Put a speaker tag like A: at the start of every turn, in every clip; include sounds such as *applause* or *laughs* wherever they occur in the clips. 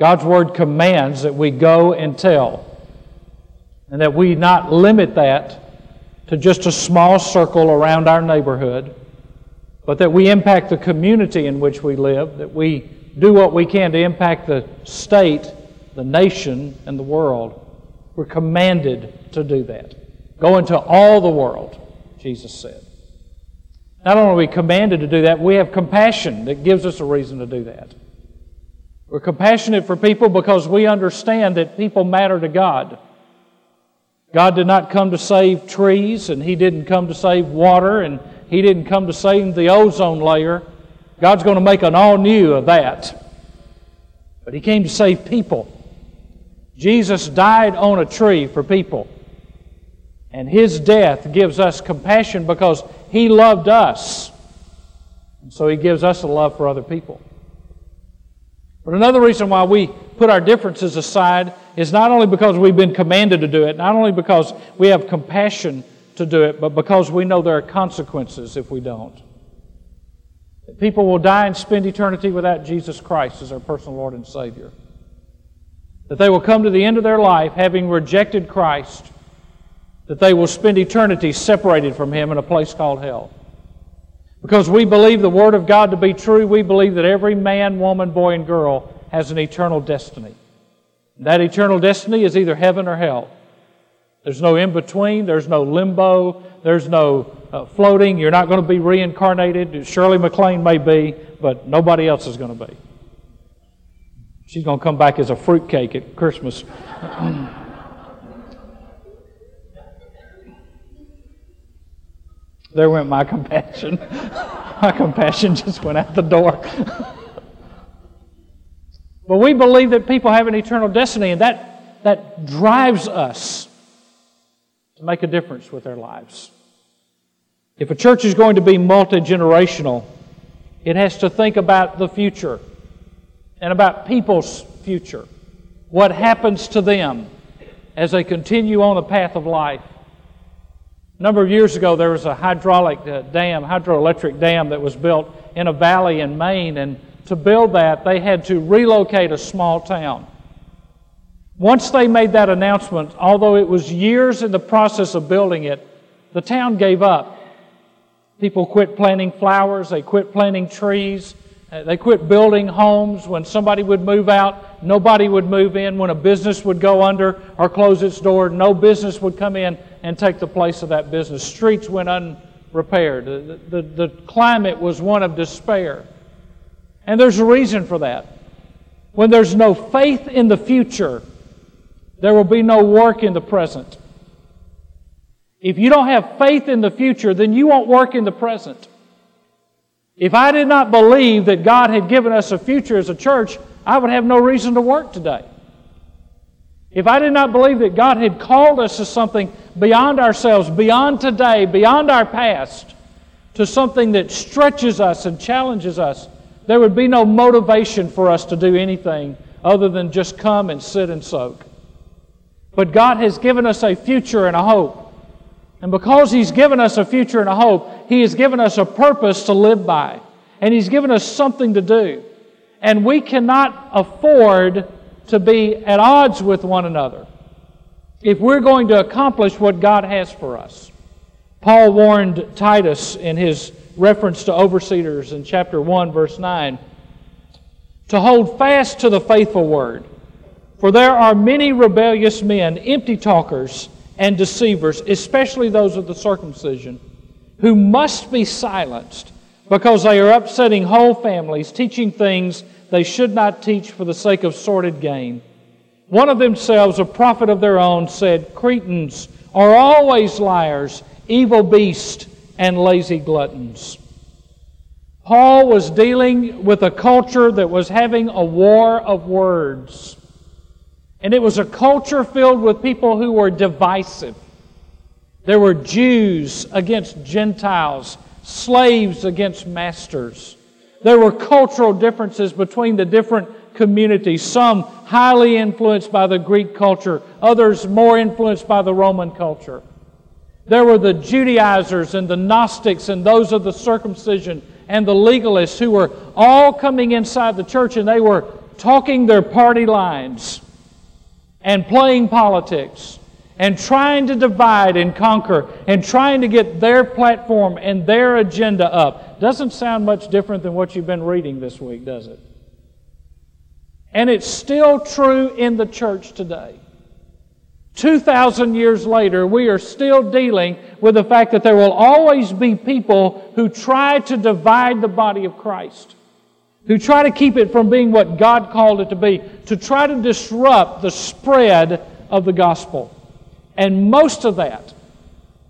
A: God's Word commands that we go and tell, and that we not limit that to just a small circle around our neighborhood, but that we impact the community in which we live, that we do what we can to impact the state, the nation, and the world. We're commanded to do that. Go into all the world, Jesus said. Not only are we commanded to do that, we have compassion that gives us a reason to do that. We're compassionate for people because we understand that people matter to God. God did not come to save trees, and He didn't come to save water, and He didn't come to save the ozone layer. God's going to make an all new of that. But He came to save people. Jesus died on a tree for people. And His death gives us compassion because He loved us. And so He gives us a love for other people. But another reason why we put our differences aside is not only because we've been commanded to do it, not only because we have compassion to do it, but because we know there are consequences if we don't. People will die and spend eternity without Jesus Christ as their personal Lord and Savior. That they will come to the end of their life having rejected Christ that they will spend eternity separated from Him in a place called hell. Because we believe the Word of God to be true, we believe that every man, woman, boy, and girl has an eternal destiny. That eternal destiny is either heaven or hell. There's no in between, there's no limbo, there's no uh, floating. You're not going to be reincarnated. Shirley MacLaine may be, but nobody else is going to be. She's going to come back as a fruitcake at Christmas. *clears throat* There went my compassion. *laughs* my compassion just went out the door. *laughs* but we believe that people have an eternal destiny, and that, that drives us to make a difference with their lives. If a church is going to be multi generational, it has to think about the future and about people's future. What happens to them as they continue on the path of life? A number of years ago, there was a hydraulic uh, dam, hydroelectric dam that was built in a valley in Maine, and to build that, they had to relocate a small town. Once they made that announcement, although it was years in the process of building it, the town gave up. People quit planting flowers, they quit planting trees, Uh, they quit building homes. When somebody would move out, nobody would move in. When a business would go under or close its door, no business would come in and take the place of that business. Streets went unrepaired. The, the, the climate was one of despair. And there's a reason for that. When there's no faith in the future, there will be no work in the present. If you don't have faith in the future, then you won't work in the present. If I did not believe that God had given us a future as a church, I would have no reason to work today. If I did not believe that God had called us to something beyond ourselves, beyond today, beyond our past, to something that stretches us and challenges us, there would be no motivation for us to do anything other than just come and sit and soak. But God has given us a future and a hope. And because He's given us a future and a hope, He has given us a purpose to live by. And He's given us something to do. And we cannot afford to be at odds with one another if we're going to accomplish what God has for us. Paul warned Titus in his reference to overseers in chapter 1, verse 9, to hold fast to the faithful word. For there are many rebellious men, empty talkers, and deceivers, especially those of the circumcision, who must be silenced because they are upsetting whole families, teaching things they should not teach for the sake of sordid gain. One of themselves, a prophet of their own, said, Cretans are always liars, evil beasts, and lazy gluttons. Paul was dealing with a culture that was having a war of words. And it was a culture filled with people who were divisive. There were Jews against Gentiles, slaves against masters. There were cultural differences between the different communities, some highly influenced by the Greek culture, others more influenced by the Roman culture. There were the Judaizers and the Gnostics and those of the circumcision and the legalists who were all coming inside the church and they were talking their party lines and playing politics and trying to divide and conquer and trying to get their platform and their agenda up doesn't sound much different than what you've been reading this week, does it? And it's still true in the church today. 2,000 years later, we are still dealing with the fact that there will always be people who try to divide the body of Christ, who try to keep it from being what God called it to be, to try to disrupt the spread of the gospel. And most of that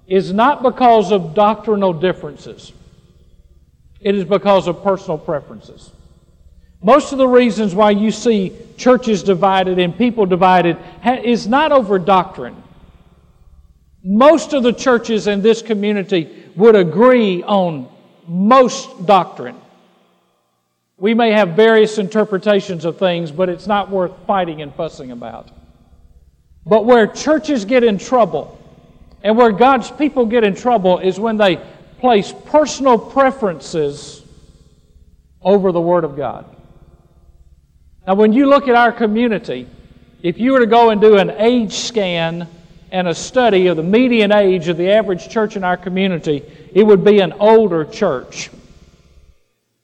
A: is not because of doctrinal differences, it is because of personal preferences. Most of the reasons why you see churches divided and people divided is not over doctrine. Most of the churches in this community would agree on most doctrine. We may have various interpretations of things, but it's not worth fighting and fussing about. But where churches get in trouble and where God's people get in trouble is when they place personal preferences over the Word of God. Now, when you look at our community, if you were to go and do an age scan and a study of the median age of the average church in our community, it would be an older church.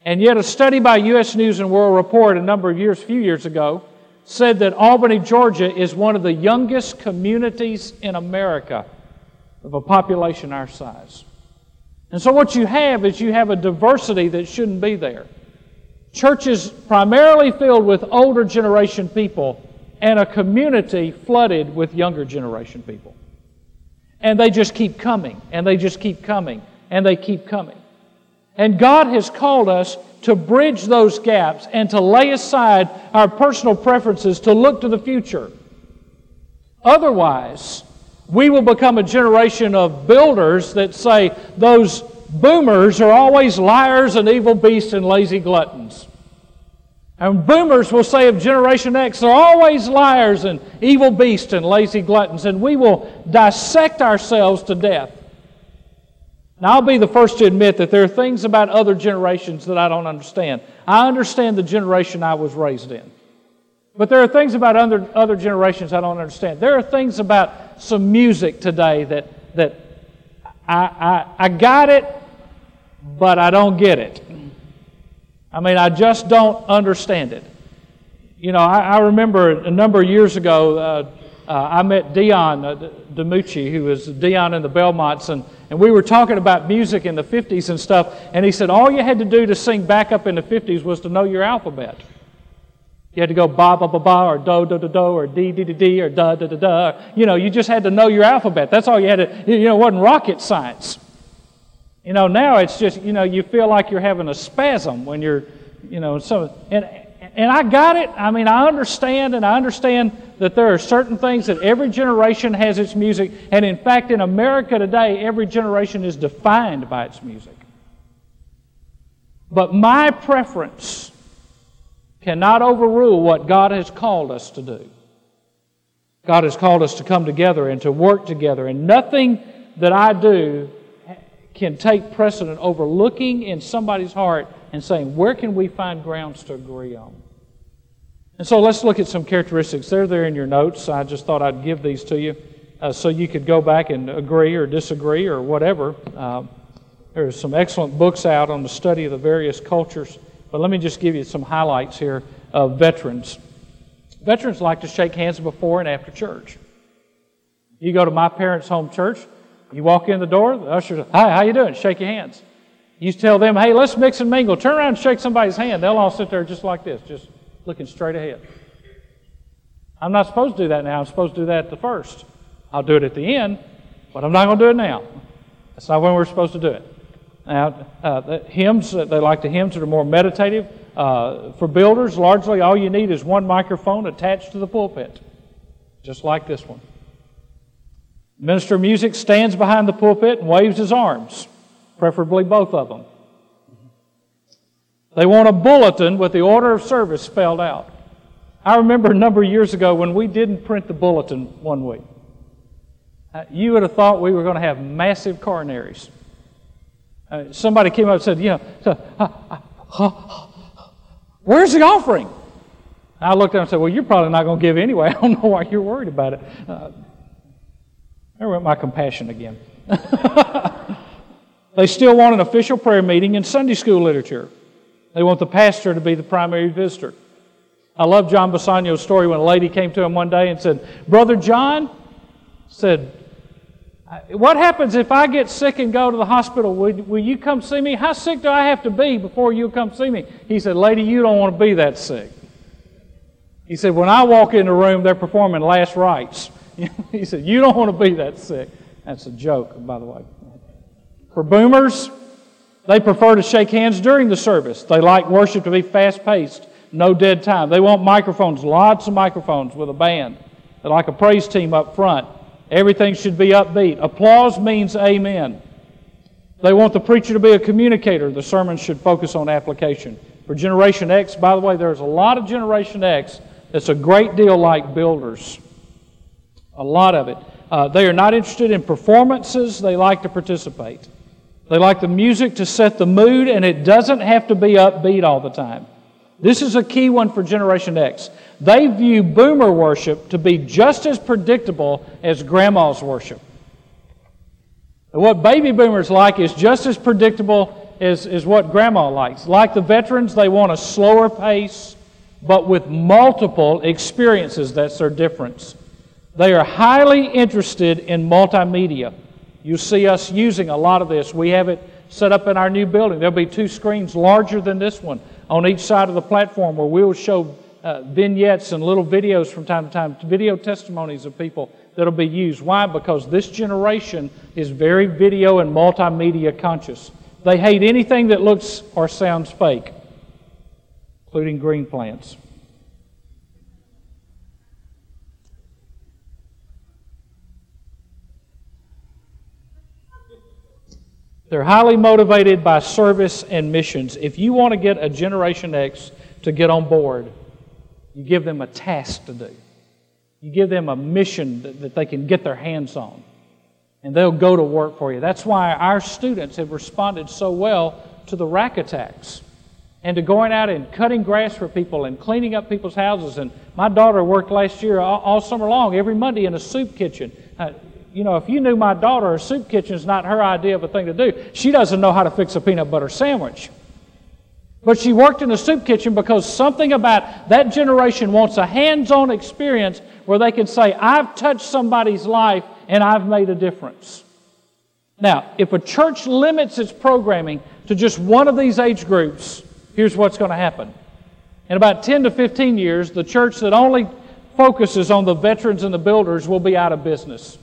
A: And yet, a study by U.S. News and World Report a number of years, a few years ago, said that Albany, Georgia is one of the youngest communities in America of a population our size. And so, what you have is you have a diversity that shouldn't be there. Churches primarily filled with older generation people and a community flooded with younger generation people. And they just keep coming, and they just keep coming, and they keep coming. And God has called us to bridge those gaps and to lay aside our personal preferences to look to the future. Otherwise, we will become a generation of builders that say those boomers are always liars and evil beasts and lazy gluttons. And boomers will say of Generation X, they're always liars and evil beasts and lazy gluttons, and we will dissect ourselves to death. Now, I'll be the first to admit that there are things about other generations that I don't understand. I understand the generation I was raised in. But there are things about other, other generations I don't understand. There are things about some music today that, that I, I, I got it, but I don't get it. I mean, I just don't understand it. You know, I, I remember a number of years ago, uh, uh, I met Dion uh, DiMucci, who was Dion in the Belmonts, and, and we were talking about music in the 50s and stuff, and he said all you had to do to sing back up in the 50s was to know your alphabet. You had to go ba ba ba ba or do do do do or d d d d or da da da da. You know, you just had to know your alphabet. That's all you had to. You know, it wasn't rocket science. You know, now it's just you know you feel like you're having a spasm when you're, you know, so and and I got it. I mean, I understand, and I understand that there are certain things that every generation has its music, and in fact, in America today, every generation is defined by its music. But my preference cannot overrule what God has called us to do. God has called us to come together and to work together, and nothing that I do can take precedent over looking in somebody's heart and saying, where can we find grounds to agree on? And so let's look at some characteristics. They're there in your notes. I just thought I'd give these to you uh, so you could go back and agree or disagree or whatever. Uh, there's some excellent books out on the study of the various cultures but let me just give you some highlights here of veterans. Veterans like to shake hands before and after church. You go to my parents' home church, you walk in the door, the usher says, Hi, how you doing? Shake your hands. You tell them, hey, let's mix and mingle. Turn around and shake somebody's hand. They'll all sit there just like this, just looking straight ahead. I'm not supposed to do that now. I'm supposed to do that at the first. I'll do it at the end, but I'm not going to do it now. That's not when we're supposed to do it. Now, uh, hymns, uh, they like the hymns that are more meditative. Uh, for builders, largely all you need is one microphone attached to the pulpit, just like this one. Minister of music stands behind the pulpit and waves his arms, preferably both of them. They want a bulletin with the order of service spelled out. I remember a number of years ago when we didn't print the bulletin one week. Uh, you would have thought we were going to have massive coronaries. Uh, somebody came up and said, you know, uh, where's the offering? I looked at him and said, Well, you're probably not going to give anyway. *laughs* I don't know why you're worried about it. There went my compassion again. *laughs* they still want an official prayer meeting and Sunday school literature. They want the pastor to be the primary visitor. I love John Bisagno's story when a lady came to him one day and said, Brother John, said, what happens if I get sick and go to the hospital? Will, will, you come see me? How sick do I have to be before you come see me? He said, Lady, you don't want to be that sick. He said, When I walk in the room, they're performing last rites. *laughs* he said, You don't want to be that sick. That's a joke, by the way. For boomers, they prefer to shake hands during the service. They like worship to be fast paced, no dead time. They want microphones, lots of microphones with a band. They like a praise team up front. Everything should be upbeat. Applause means amen. They want the preacher to be a communicator. The sermon should focus on application. For Generation X, by the way, there's a lot of Generation X that's a great deal like builders. A lot of it. Uh, they are not interested in performances, they like to participate. They like the music to set the mood, and it doesn't have to be upbeat all the time. This is a key one for Generation X. They view boomer worship to be just as predictable as grandma's worship. What baby boomers like is just as predictable as, as what grandma likes. Like the veterans, they want a slower pace, but with multiple experiences. That's their difference. They are highly interested in multimedia. You see us using a lot of this. We have it set up in our new building. There'll be two screens larger than this one on each side of the platform where we'll show uh, vignettes and little videos from time to time, video testimonies of people that'll be used. Why? Because this generation is very video and multimedia conscious. They hate anything that looks or sounds fake, including green plants. They're highly motivated by service and missions. If you want to get a Generation X to get on board, you give them a task to do. You give them a mission that, that they can get their hands on. And they'll go to work for you. That's why our students have responded so well to the rack attacks and to going out and cutting grass for people and cleaning up people's houses. And my daughter worked last year all, all summer long, every Monday in a soup kitchen. Uh, you know, if you knew my daughter, a soup kitchen is not her idea of a thing to do. She doesn't know how to fix a peanut butter sandwich. But she worked in a soup kitchen because something about that generation wants a hands on experience where they can say, I've touched somebody's life and I've made a difference. Now, if a church limits its programming to just one of these age groups, here's what's going to happen. In about 10 to 15 years, the church that only focuses on the veterans and the builders will be out of business.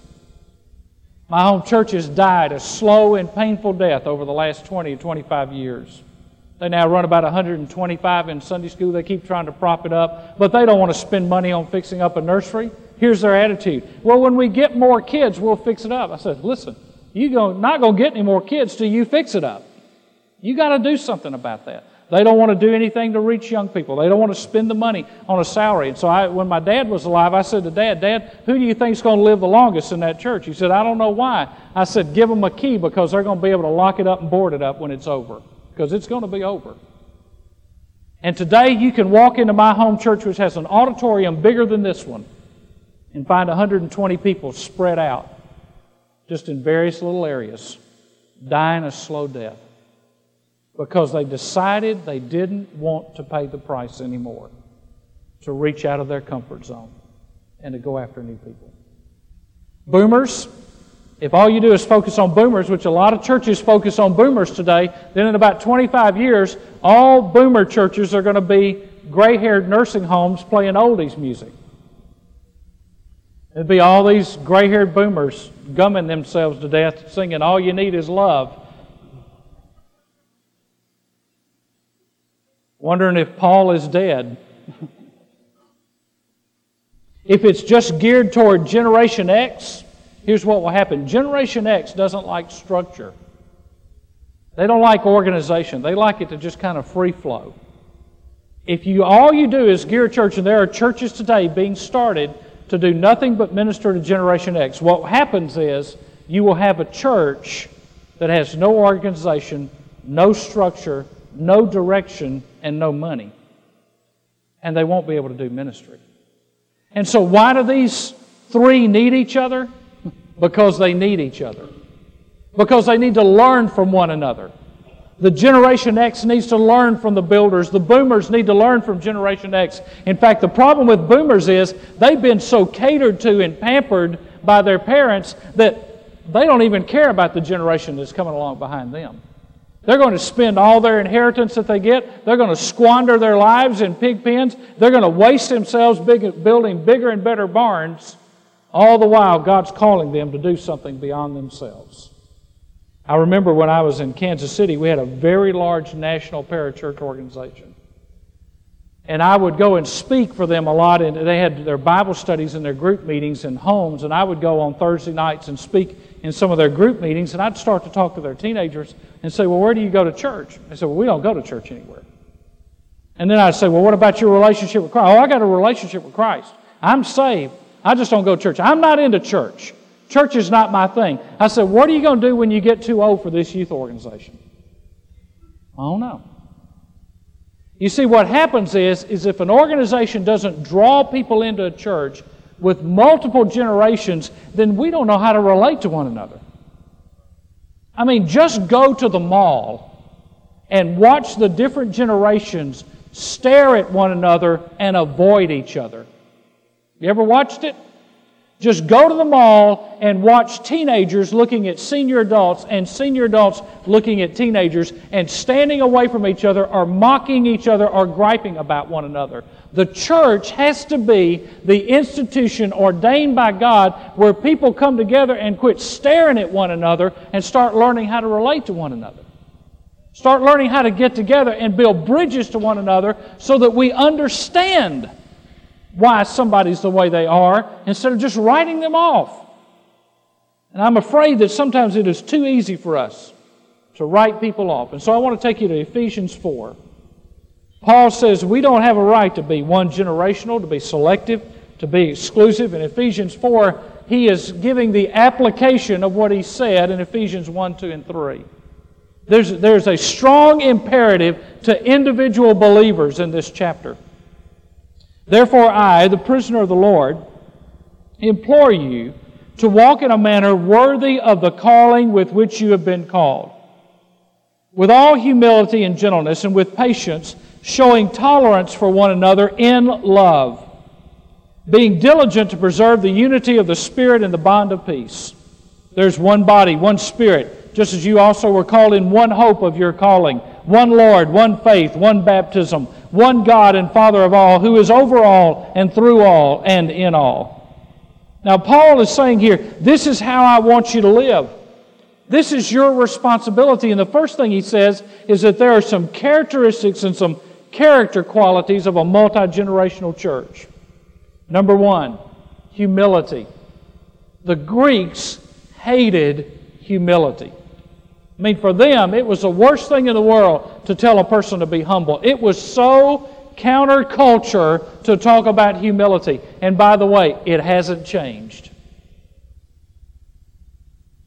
A: My home church has died a slow and painful death over the last 20 to 25 years. They now run about 125 in Sunday school. They keep trying to prop it up, but they don't want to spend money on fixing up a nursery. Here's their attitude. Well, when we get more kids, we'll fix it up. I said, listen, you're not going to get any more kids till you fix it up. You got to do something about that. They don't want to do anything to reach young people. They don't want to spend the money on a salary. And so I, when my dad was alive, I said to Dad, Dad, who do you think is going to live the longest in that church? He said, I don't know why. I said, give them a key because they're going to be able to lock it up and board it up when it's over because it's going to be over. And today you can walk into my home church, which has an auditorium bigger than this one, and find 120 people spread out just in various little areas, dying a slow death because they decided they didn't want to pay the price anymore to reach out of their comfort zone and to go after new people. Boomers, if all you do is focus on boomers, which a lot of churches focus on boomers today, then in about 25 years, all boomer churches are going to be gray haired nursing homes playing oldies music. It'd be all these gray haired boomers gumming themselves to death singing, All You Need Is Love. Wondering if Paul is dead. if it's just geared toward Generation X, here's what will happen Generation X doesn't like structure, they don't like organization, they like it to just kind of free flow. If you all you do is gear a church, and there are churches today being started to do nothing but minister to Generation X, what happens is you will have a church that has no organization, no structure, no direction, and no money. and they won't be able to do ministry. And so, why do these three need each other? *laughs* Because they need each other. Because they need to learn from one another. The Generation X needs to learn from the builders. The boomers need to learn from Generation X. In fact, the problem with boomers is they've been so catered to and pampered by their parents that they don't even care about the generation that's coming along behind them. They're going to spend all their inheritance that they get. They're going to squander their lives in pig pens. They're going to waste themselves big, building bigger and better barns. All the while, God's calling them to do something beyond themselves. I remember when I was in Kansas City, we had a very large national parachurch organization. And I would go and speak for them a lot. And they had their Bible studies and their group meetings in homes. And I would go on Thursday nights and speak in some of their group meetings. And I'd start to talk to their teenagers and say, Well, where do you go to church? They said, Well, we don't go to church anywhere. And then I'd say, Well, what about your relationship with Christ? Oh, I got a relationship with Christ. I'm saved. I just don't go to church. I'm not into church. Church is not my thing. I said, What are you going to do when you get too old for this youth organization? I don't know. You see, what happens is, is if an organization doesn't draw people into a church with multiple generations, then we don't know how to relate to one another. I mean, just go to the mall and watch the different generations stare at one another and avoid each other. You ever watched it? Just go to the mall and watch teenagers looking at senior adults and senior adults looking at teenagers and standing away from each other or mocking each other or griping about one another. The church has to be the institution ordained by God where people come together and quit staring at one another and start learning how to relate to one another. Start learning how to get together and build bridges to one another so that we understand why somebody's the way they are instead of just writing them off. And I'm afraid that sometimes it is too easy for us to write people off. And so I want to take you to Ephesians 4. Paul says we don't have a right to be one generational, to be selective, to be exclusive. In Ephesians 4, he is giving the application of what he said in Ephesians 1, 2, and 3. There's, there's a strong imperative to individual believers in this chapter. Therefore, I, the prisoner of the Lord, implore you to walk in a manner worthy of the calling with which you have been called, with all humility and gentleness, and with patience, showing tolerance for one another in love, being diligent to preserve the unity of the Spirit and the bond of peace. There's one body, one Spirit, just as you also were called in one hope of your calling, one Lord, one faith, one baptism one God and Father of all, who is over all and through all and in all. Now, Paul is saying here, this is how I want you to live. This is your responsibility. And the first thing he says is that there are some characteristics and some character qualities of a multi generational church. Number one, humility. The Greeks hated humility. I mean, for them, it was the worst thing in the world to tell a person to be humble. It was so counterculture to talk about humility. And by the way, it hasn't changed.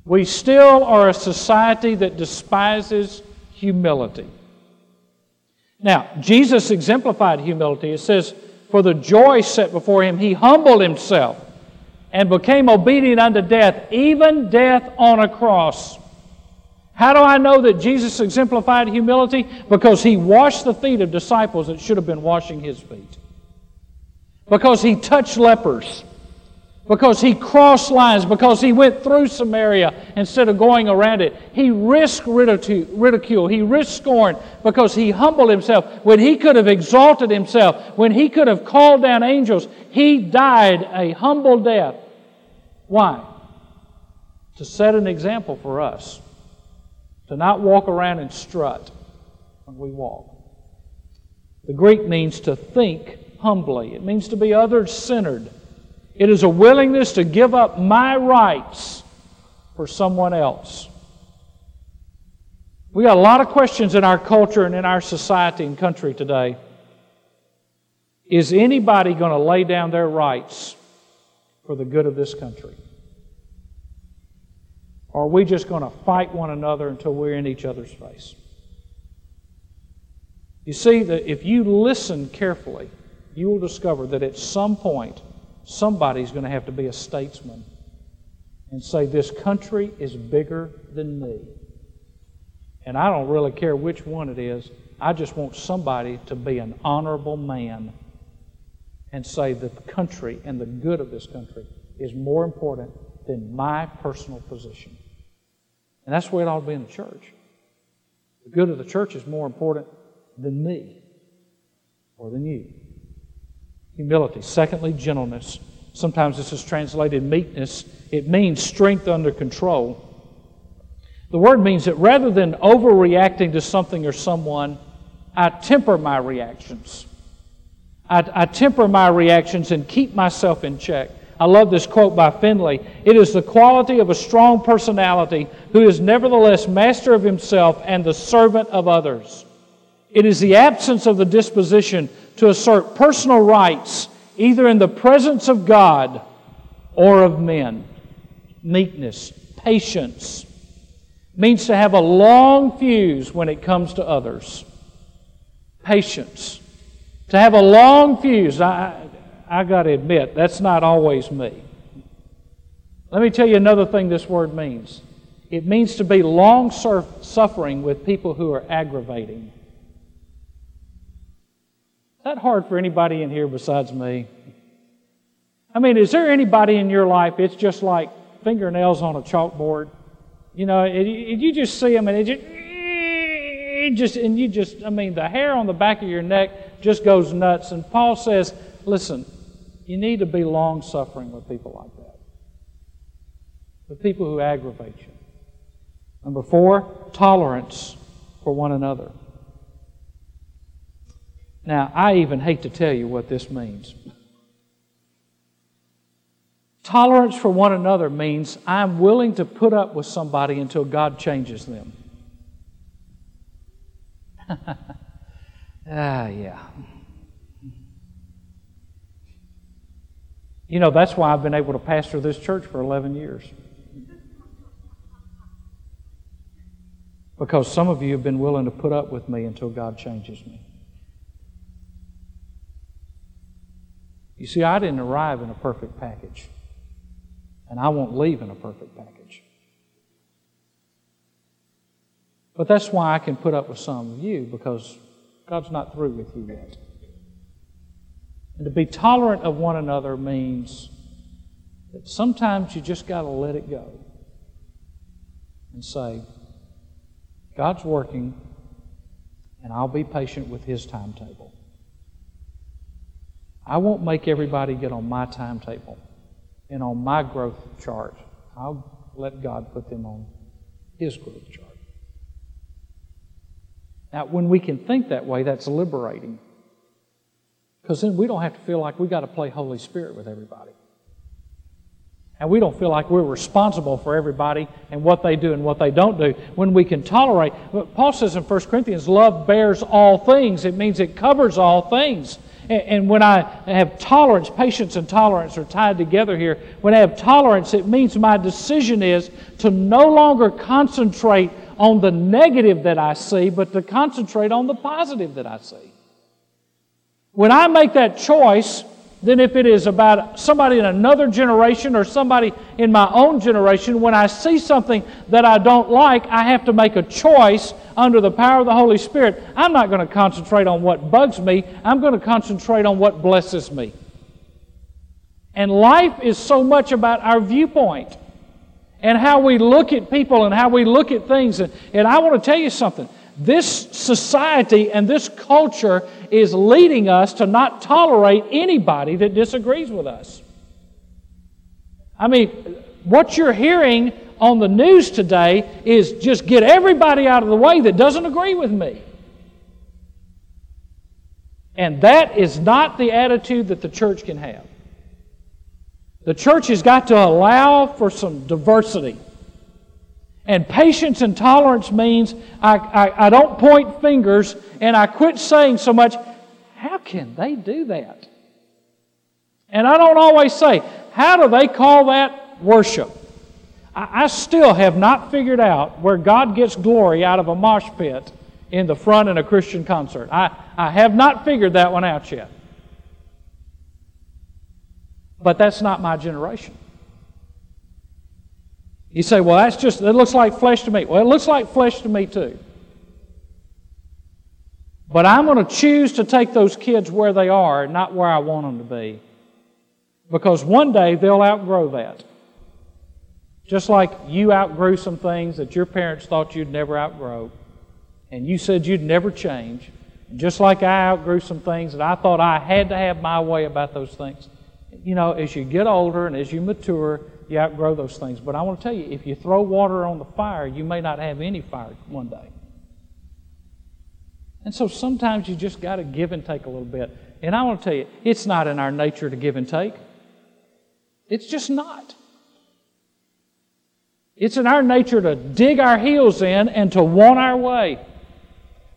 A: We still are a society that despises humility. Now, Jesus exemplified humility. It says, For the joy set before him, he humbled himself and became obedient unto death, even death on a cross. How do I know that Jesus exemplified humility? Because he washed the feet of disciples that should have been washing his feet. Because he touched lepers. Because he crossed lines. Because he went through Samaria instead of going around it. He risked ridicule. He risked scorn because he humbled himself. When he could have exalted himself, when he could have called down angels, he died a humble death. Why? To set an example for us to not walk around and strut when we walk. The Greek means to think humbly, it means to be others centered. It is a willingness to give up my rights for someone else. We got a lot of questions in our culture and in our society and country today. Is anybody going to lay down their rights for the good of this country? Or are we just going to fight one another until we're in each other's face? You see, that if you listen carefully, you will discover that at some point, somebody's going to have to be a statesman and say, This country is bigger than me. And I don't really care which one it is. I just want somebody to be an honorable man and say that the country and the good of this country is more important than my personal position. And that's where it ought to be in the church. The good of the church is more important than me or than you. Humility. Secondly, gentleness. Sometimes this is translated meekness. It means strength under control. The word means that rather than overreacting to something or someone, I temper my reactions. I, I, temper my reactions and keep myself in check. I love this quote by Finley. It is the quality of a strong personality who is nevertheless master of himself and the servant of others. It is the absence of the disposition to assert personal rights either in the presence of God or of men. Meekness, patience, means to have a long fuse when it comes to others. Patience. To have a long fuse. I, I got to admit, that's not always me. Let me tell you another thing this word means it means to be long suffering with people who are aggravating. Is that hard for anybody in here besides me? I mean, is there anybody in your life, it's just like fingernails on a chalkboard? You know, it, it, you just see them and it just, it just, and you just, I mean, the hair on the back of your neck just goes nuts. And Paul says, listen, you need to be long suffering with people like that, with people who aggravate you. Number four, tolerance for one another. Now, I even hate to tell you what this means. Tolerance for one another means I'm willing to put up with somebody until God changes them. *laughs* ah, yeah. You know, that's why I've been able to pastor this church for 11 years. Because some of you have been willing to put up with me until God changes me. You see, I didn't arrive in a perfect package, and I won't leave in a perfect package. But that's why I can put up with some of you, because God's not through with you yet. And to be tolerant of one another means that sometimes you just got to let it go and say, God's working, and I'll be patient with His timetable. I won't make everybody get on my timetable and on my growth chart. I'll let God put them on His growth chart. Now, when we can think that way, that's liberating. Because then we don't have to feel like we got to play Holy Spirit with everybody. And we don't feel like we're responsible for everybody and what they do and what they don't do when we can tolerate. Paul says in 1 Corinthians, love bears all things. It means it covers all things. And when I have tolerance, patience and tolerance are tied together here. When I have tolerance, it means my decision is to no longer concentrate on the negative that I see, but to concentrate on the positive that I see. When I make that choice, then if it is about somebody in another generation or somebody in my own generation, when I see something that I don't like, I have to make a choice under the power of the Holy Spirit. I'm not going to concentrate on what bugs me, I'm going to concentrate on what blesses me. And life is so much about our viewpoint and how we look at people and how we look at things. And, and I want to tell you something. This society and this culture is leading us to not tolerate anybody that disagrees with us. I mean, what you're hearing on the news today is just get everybody out of the way that doesn't agree with me. And that is not the attitude that the church can have. The church has got to allow for some diversity. And patience and tolerance means I, I, I, don't point fingers and I quit saying so much, how can they do that? And I don't always say, how do they call that worship? I, I still have not figured out where God gets glory out of a mosh pit in the front in a Christian concert. I, I have not figured that one out yet. But that's not my generation. You say, well, that's just, it looks like flesh to me. Well, it looks like flesh to me too. But I'm going to choose to take those kids where they are, not where I want them to be. Because one day they'll outgrow that. Just like you outgrew some things that your parents thought you'd never outgrow, and you said you'd never change. just like I outgrew some things that I thought I had to have my way about those things. You know, as you get older and as you mature, you outgrow those things. But I want to tell you, if you throw water on the fire, you may not have any fire one day. And so sometimes you just got to give and take a little bit. And I want to tell you, it's not in our nature to give and take. It's just not. It's in our nature to dig our heels in and to want our way.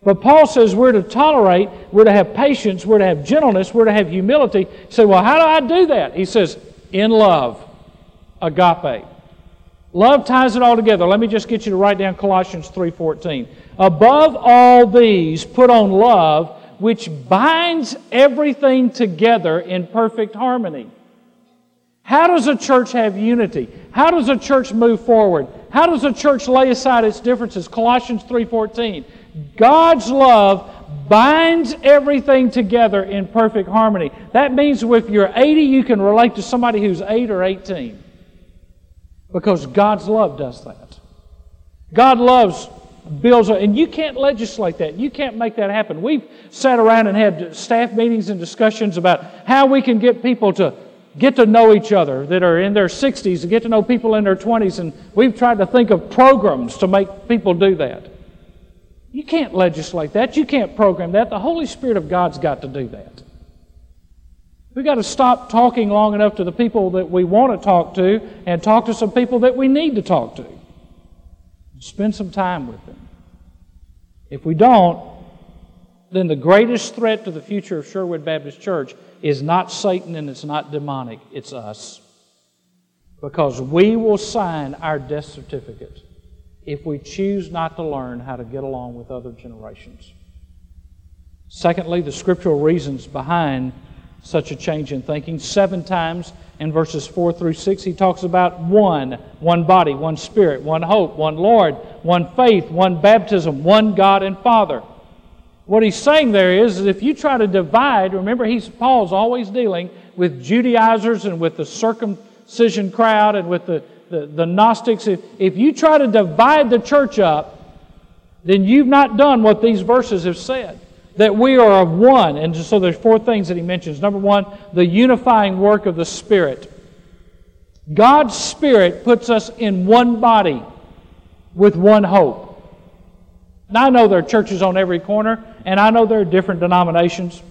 A: But Paul says we're to tolerate, we're to have patience, we're to have gentleness, we're to have humility. You say, well, how do I do that? He says, in love, agape. Love ties it all together. Let me just get you to write down Colossians 3:14. Above all these, put on love, which binds everything together in perfect harmony. How does a church have unity? How does a church move forward? How does a church lay aside its differences? Colossians 3:14. God's love binds everything together in perfect harmony. That means if you're 80, you can relate to somebody who's 8 or 18. Because God's love does that. God loves builds, and you can't legislate that. You can't make that happen. We've sat around and had staff meetings and discussions about how we can get people to get to know each other that are in their 60s, to get to know people in their 20s, and we've tried to think of programs to make people do that. You can't legislate that. You can't program that. The Holy Spirit of God's got to do that. We've got to stop talking long enough to the people that we want to talk to and talk to some people that we need to talk to. Spend some time with them. If we don't, then the greatest threat to the future of Sherwood Baptist Church is not Satan and it's not demonic, it's us. Because we will sign our death certificate if we choose not to learn how to get along with other generations. Secondly, the scriptural reasons behind such a change in thinking. Seven times in verses 4 through 6, he talks about one, one body, one spirit, one hope, one Lord, one faith, one baptism, one God and Father. What he's saying there is, is if you try to divide, remember he's Paul's always dealing with Judaizers and with the circumcision crowd and with the, the, the Gnostics. If, if you try to divide the church up, then you've not done what these verses have said that we are of one. And so there's four things that he mentions. Number one, the unifying work of the Spirit. God's Spirit puts us in one body with one hope. Now, I know there are churches on every corner, and I know there are different denominations.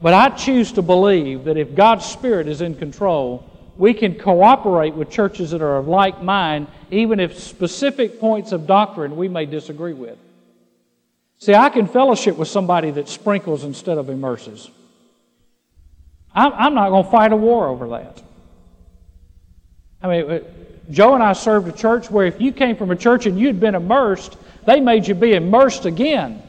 A: But I choose to believe that if God's Spirit is in control, we can cooperate with churches that are of like mind, even if specific points of doctrine we may disagree with. See, I can fellowship with somebody that sprinkles instead of immerses. I'm, not going to fight a war over that. I mean, Joe and I served a church where if you came from a church and you'd been immersed, they made you be immersed again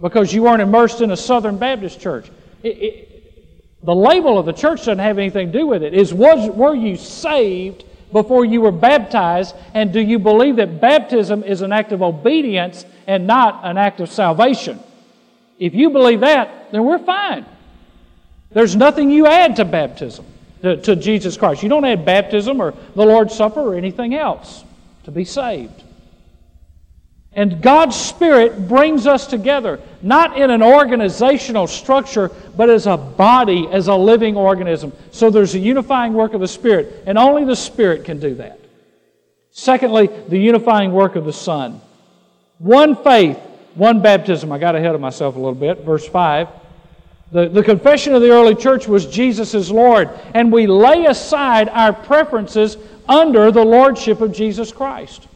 A: because you weren't immersed in a Southern Baptist church. It, it, the label of the church doesn't have anything to do with it. Is was were you saved before you were baptized, and do you believe that baptism is an act of obedience and not an act of salvation. If you believe that, then we're fine. There's nothing you add to baptism, to, to Jesus Christ. You don't add baptism or the Lord's Supper or anything else to be saved. And God's Spirit brings us together, not in an organizational structure, but as a body, as a living organism. So there's a unifying work of the Spirit, and only the Spirit can do that. Secondly, the unifying work of the Son. One faith, one baptism. I got ahead of myself a little bit. Verse 5. The, the confession of the early church was Jesus is Lord, and we lay aside our preferences under the lordship of Jesus Christ.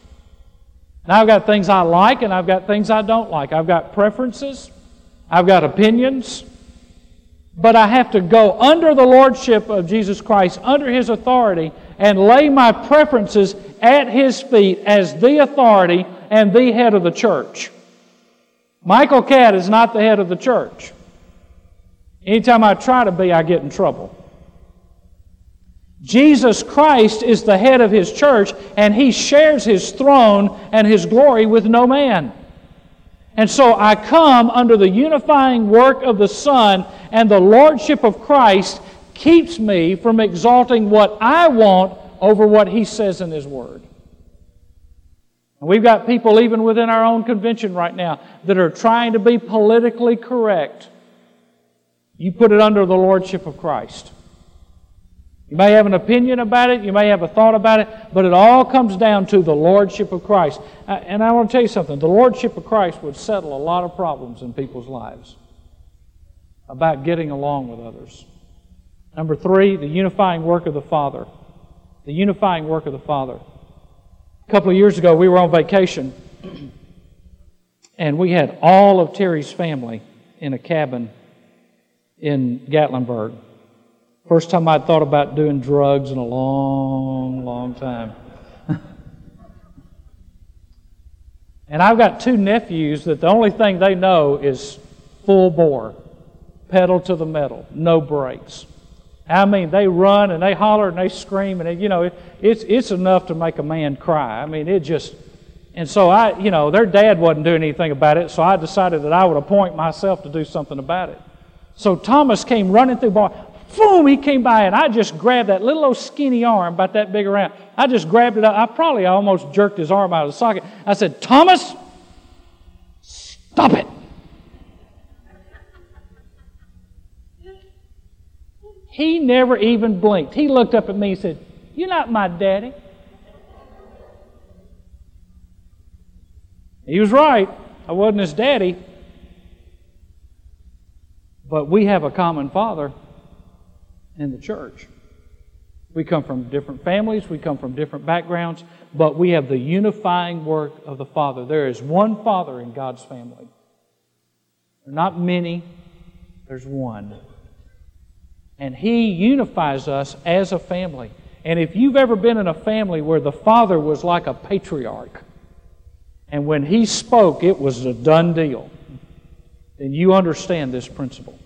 A: Now, I've got things I like and I've got things I don't like. I've got preferences, I've got opinions, but I have to go under the lordship of Jesus Christ, under His authority, and lay my preferences at His feet as the authority and the head of the church. Michael Catt is not the head of the church. Anytime I try to be, I get in trouble. Jesus Christ is the head of his church, and he shares his throne and his glory with no man. And so I come under the unifying work of the Son, and the Lordship of Christ keeps me from exalting what I want over what he says in his Word. And we've got people, even within our own convention right now, that are trying to be politically correct. You put it under the Lordship of Christ. You may have an opinion about it, you may have a thought about it, but it all comes down to the Lordship of Christ. Uh, and I want to tell you something the Lordship of Christ would settle a lot of problems in people's lives about getting along with others. Number three, the unifying work of the Father. The unifying work of the Father. A couple of years ago, we were on vacation, *clears throat* and we had all of Terry's family in a cabin in Gatlinburg. First time I'd thought about doing drugs in a long, long time. *laughs* and I've got two nephews that the only thing they know is full bore, pedal to the metal, no brakes. I mean, they run and they holler and they scream, and you know, it, it's it's enough to make a man cry. I mean, it just. And so I, you know, their dad wasn't doing anything about it, so I decided that I would appoint myself to do something about it. So Thomas came running through. Boy, boom, he came by, and I just grabbed that little old skinny arm, about that big around. I just grabbed it up. I probably almost jerked his arm out of the socket. I said, Thomas, stop it. He never even blinked. He looked up at me and said, You're not my daddy. He was right. I wasn't his daddy. But we have a common father in the church. We come from different families, we come from different backgrounds, but we have the unifying work of the Father. There is one Father in God's family. There are not many, there's one. And He unifies us as a family. And if you've ever been in a family where the father was like a patriarch, and when he spoke, it was a done deal, then you understand this principle.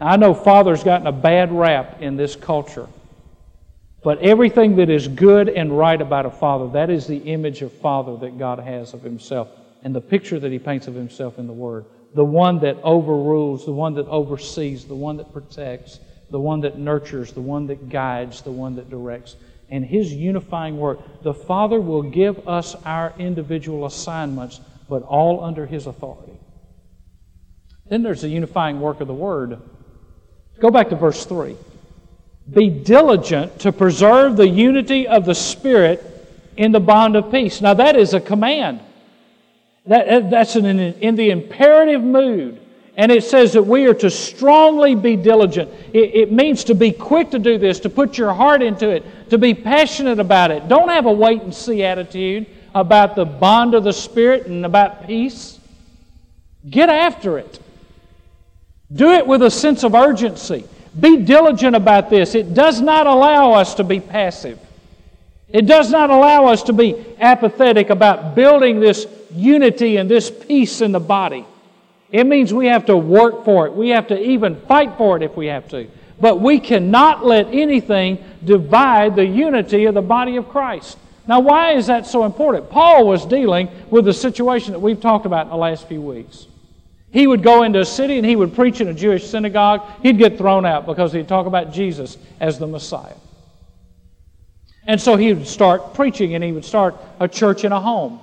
A: I know father's gotten a bad rap in this culture. But everything that is good and right about a father, that is the image of father that God has of himself and the picture that he paints of himself in the Word. The one that overrules, the one that oversees, the one that protects, the one that nurtures, the one that guides, the one that directs. And his unifying work. The Father will give us our individual assignments, but all under his authority. Then there's the unifying work of the Word. Go back to verse 3. Be diligent to preserve the unity of the Spirit in the bond of peace. Now, that is a command. That, that's in, in the imperative mood. And it says that we are to strongly be diligent. It, it, means to be quick to do this, to put your heart into it, to be passionate about it. Don't have a wait and see attitude about the bond of the Spirit and about peace. Get after it. Do it with a sense of urgency. Be diligent about this. It does not allow us to be passive. It does not allow us to be apathetic about building this unity and this peace in the body. It means we have to work for it. We have to even fight for it if we have to. But we cannot let anything divide the unity of the body of Christ. Now, why is that so important? Paul was dealing with the situation that we've talked about in the last few weeks. He would go into a city and he would preach in a Jewish synagogue. He'd get thrown out because he'd talk about Jesus as the Messiah. And so he would start preaching and he would start a church in a home.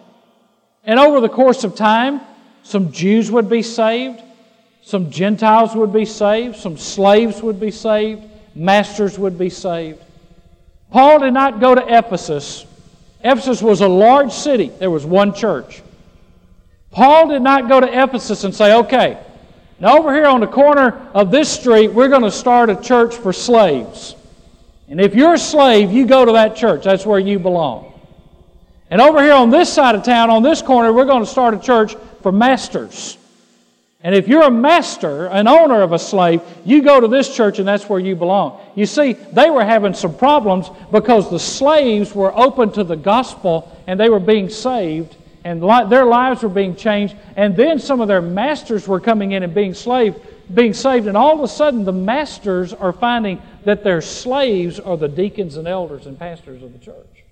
A: And over the course of time, some Jews would be saved, some Gentiles would be saved, some slaves would be saved, masters would be saved. Paul did not go to Ephesus. Ephesus was a large city, there was one church. Paul did not go to Ephesus and say, okay, now over here on the corner of this street, we're going to start a church for slaves. And if you're a slave, you go to that church. That's where you belong. And over here on this side of town, on this corner, we're going to start a church for masters. And if you're a master, an owner of a slave, you go to this church and that's where you belong. You see, they were having some problems because the slaves were open to the gospel and they were being saved and their lives were being changed. And then some of their masters were coming in and being slave, being saved, and all of a sudden the masters are finding that their slaves are the deacons and elders and pastors of the church.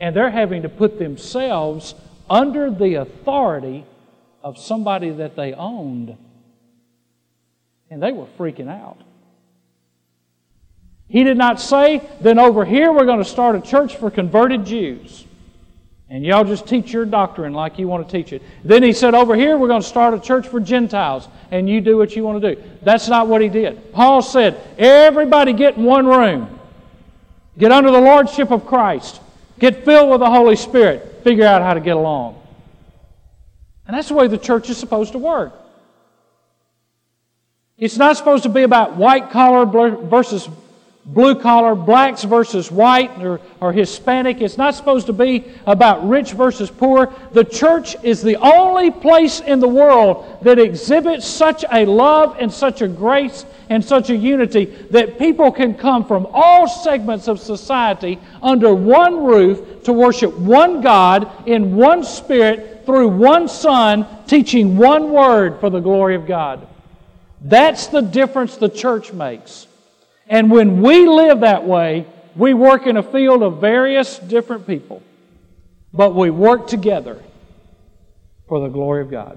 A: And they're having to put themselves under the authority of somebody that they owned. And they were freaking out. He did not say, then over here we're going to start a church for converted Jews. And y'all just teach your doctrine like you want to teach it. Then he said, over here we're going to start a church for Gentiles, and you do what you want to do. That's not what he did. Paul said, everybody get in one room. Get under the lordship of Christ. Get filled with the Holy Spirit. Figure out how to get along. And that's the way the church is supposed to work. It's not supposed to be about white collar versus blue collar, blacks versus white or, or Hispanic. It's not supposed to be about rich versus poor. The church is the only place in the world that exhibits such a love and such a grace and such a unity that people can come from all segments of society under one roof to worship one God in one spirit through one Son, teaching one word for the glory of God. That's the difference the church makes. And when we live that way, we work in a field of various different people, but we work together for the glory of God.